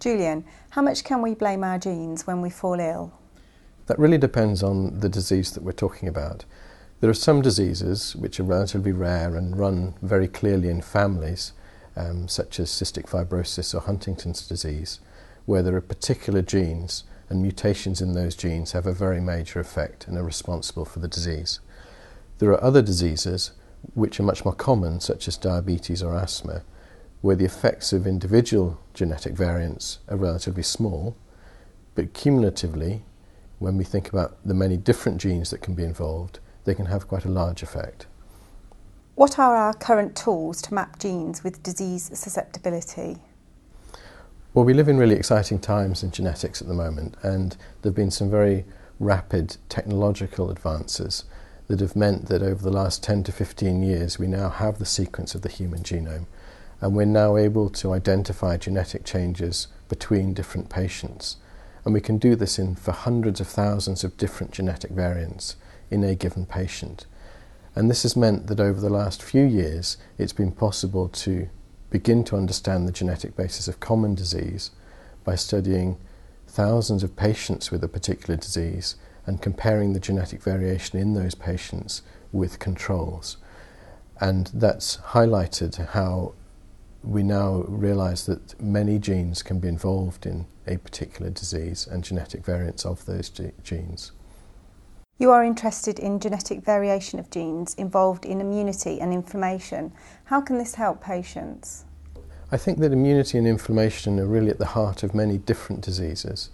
Julian, how much can we blame our genes when we fall ill? That really depends on the disease that we're talking about. There are some diseases which are relatively rare and run very clearly in families, um, such as cystic fibrosis or Huntington's disease, where there are particular genes and mutations in those genes have a very major effect and are responsible for the disease. There are other diseases which are much more common, such as diabetes or asthma, where the effects of individual genetic variants are relatively small, but cumulatively, when we think about the many different genes that can be involved, they can have quite a large effect. What are our current tools to map genes with disease susceptibility? Well, we live in really exciting times in genetics at the moment, and there have been some very rapid technological advances that have meant that over the last 10 to 15 years we now have the sequence of the human genome, and we're now able to identify genetic changes between different patients. And we can do this in for hundreds of thousands of different genetic variants in a given patient. And this has meant that over the last few years, it's been possible to begin to understand the genetic basis of common disease by studying thousands of patients with a particular disease and comparing the genetic variation in those patients with controls. And that's highlighted how we now realize that many genes can be involved in a particular disease and genetic variants of those genes. You are interested in genetic variation of genes involved in immunity and inflammation. How can this help patients? I think that immunity and inflammation are really at the heart of many different diseases.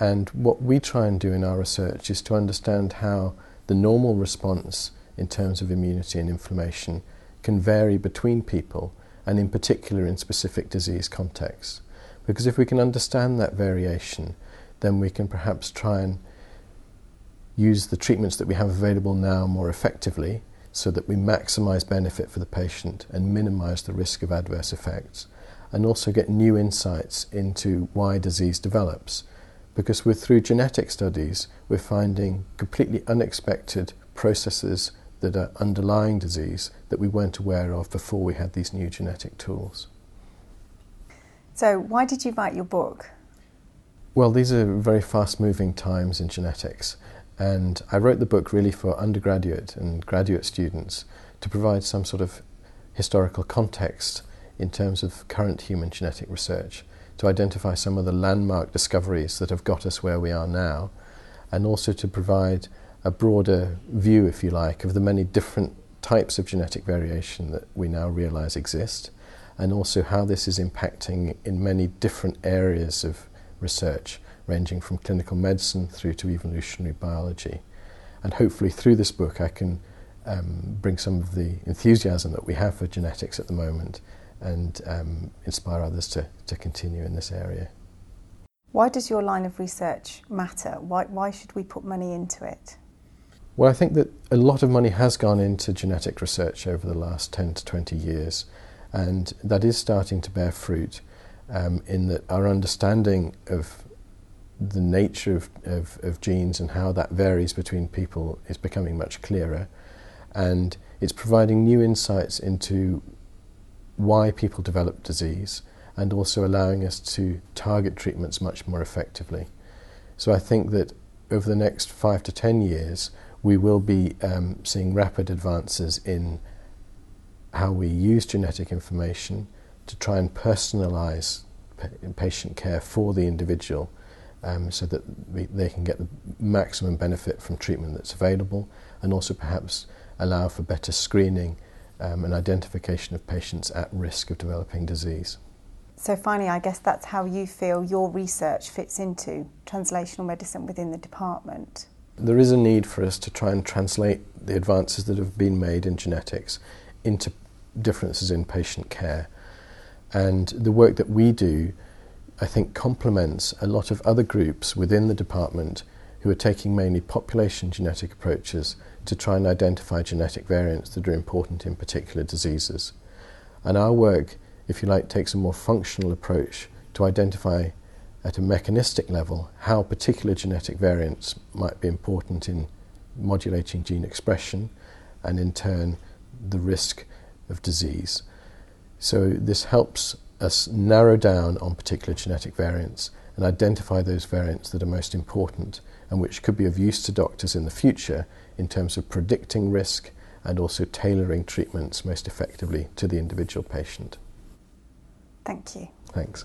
And what we try and do in our research is to understand how the normal response in terms of immunity and inflammation can vary between people and in particular in specific disease contexts. Because if we can understand that variation, then we can perhaps try and use the treatments that we have available now more effectively so that we maximize benefit for the patient and minimize the risk of adverse effects, and also get new insights into why disease develops. Because we're through genetic studies, we're finding completely unexpected processes that are underlying disease that we weren't aware of before we had these new genetic tools. So, why did you write your book? Well, these are very fast moving times in genetics, and I wrote the book really for undergraduate and graduate students to provide some sort of historical context in terms of current human genetic research, to identify some of the landmark discoveries that have got us where we are now, and also to provide a broader view, if you like, of the many different types of genetic variation that we now realize exist, and also how this is impacting in many different areas of research ranging from clinical medicine through to evolutionary biology. And hopefully, through this book, I can um, bring some of the enthusiasm that we have for genetics at the moment and um, inspire others to, to continue in this area. Why does your line of research matter? Why, why should we put money into it? Well, I think that a lot of money has gone into genetic research over the last 10 to 20 years, and that is starting to bear fruit um, in that our understanding of the nature of, of, of, genes and how that varies between people is becoming much clearer. And it's providing new insights into why people develop disease and also allowing us to target treatments much more effectively. So I think that over the next five to ten years, we will be um, seeing rapid advances in how we use genetic information to try and personalize patient care for the individual um, so that we, they can get the maximum benefit from treatment that's available and also perhaps allow for better screening um, and identification of patients at risk of developing disease. So, finally, I guess that's how you feel your research fits into translational medicine within the department. There is a need for us to try and translate the advances that have been made in genetics into differences in patient care. And the work that we do I think, complements a lot of other groups within the department who are taking mainly population genetic approaches to try and identify genetic variants that are important in particular diseases. And our work, if you like, takes a more functional approach to identify at a mechanistic level how particular genetic variants might be important in modulating gene expression and in turn the risk of disease. So this helps us narrow down on particular genetic variants and identify those variants that are most important and which could be of use to doctors in the future in terms of predicting risk and also tailoring treatments most effectively to the individual patient. Thank you. Thanks.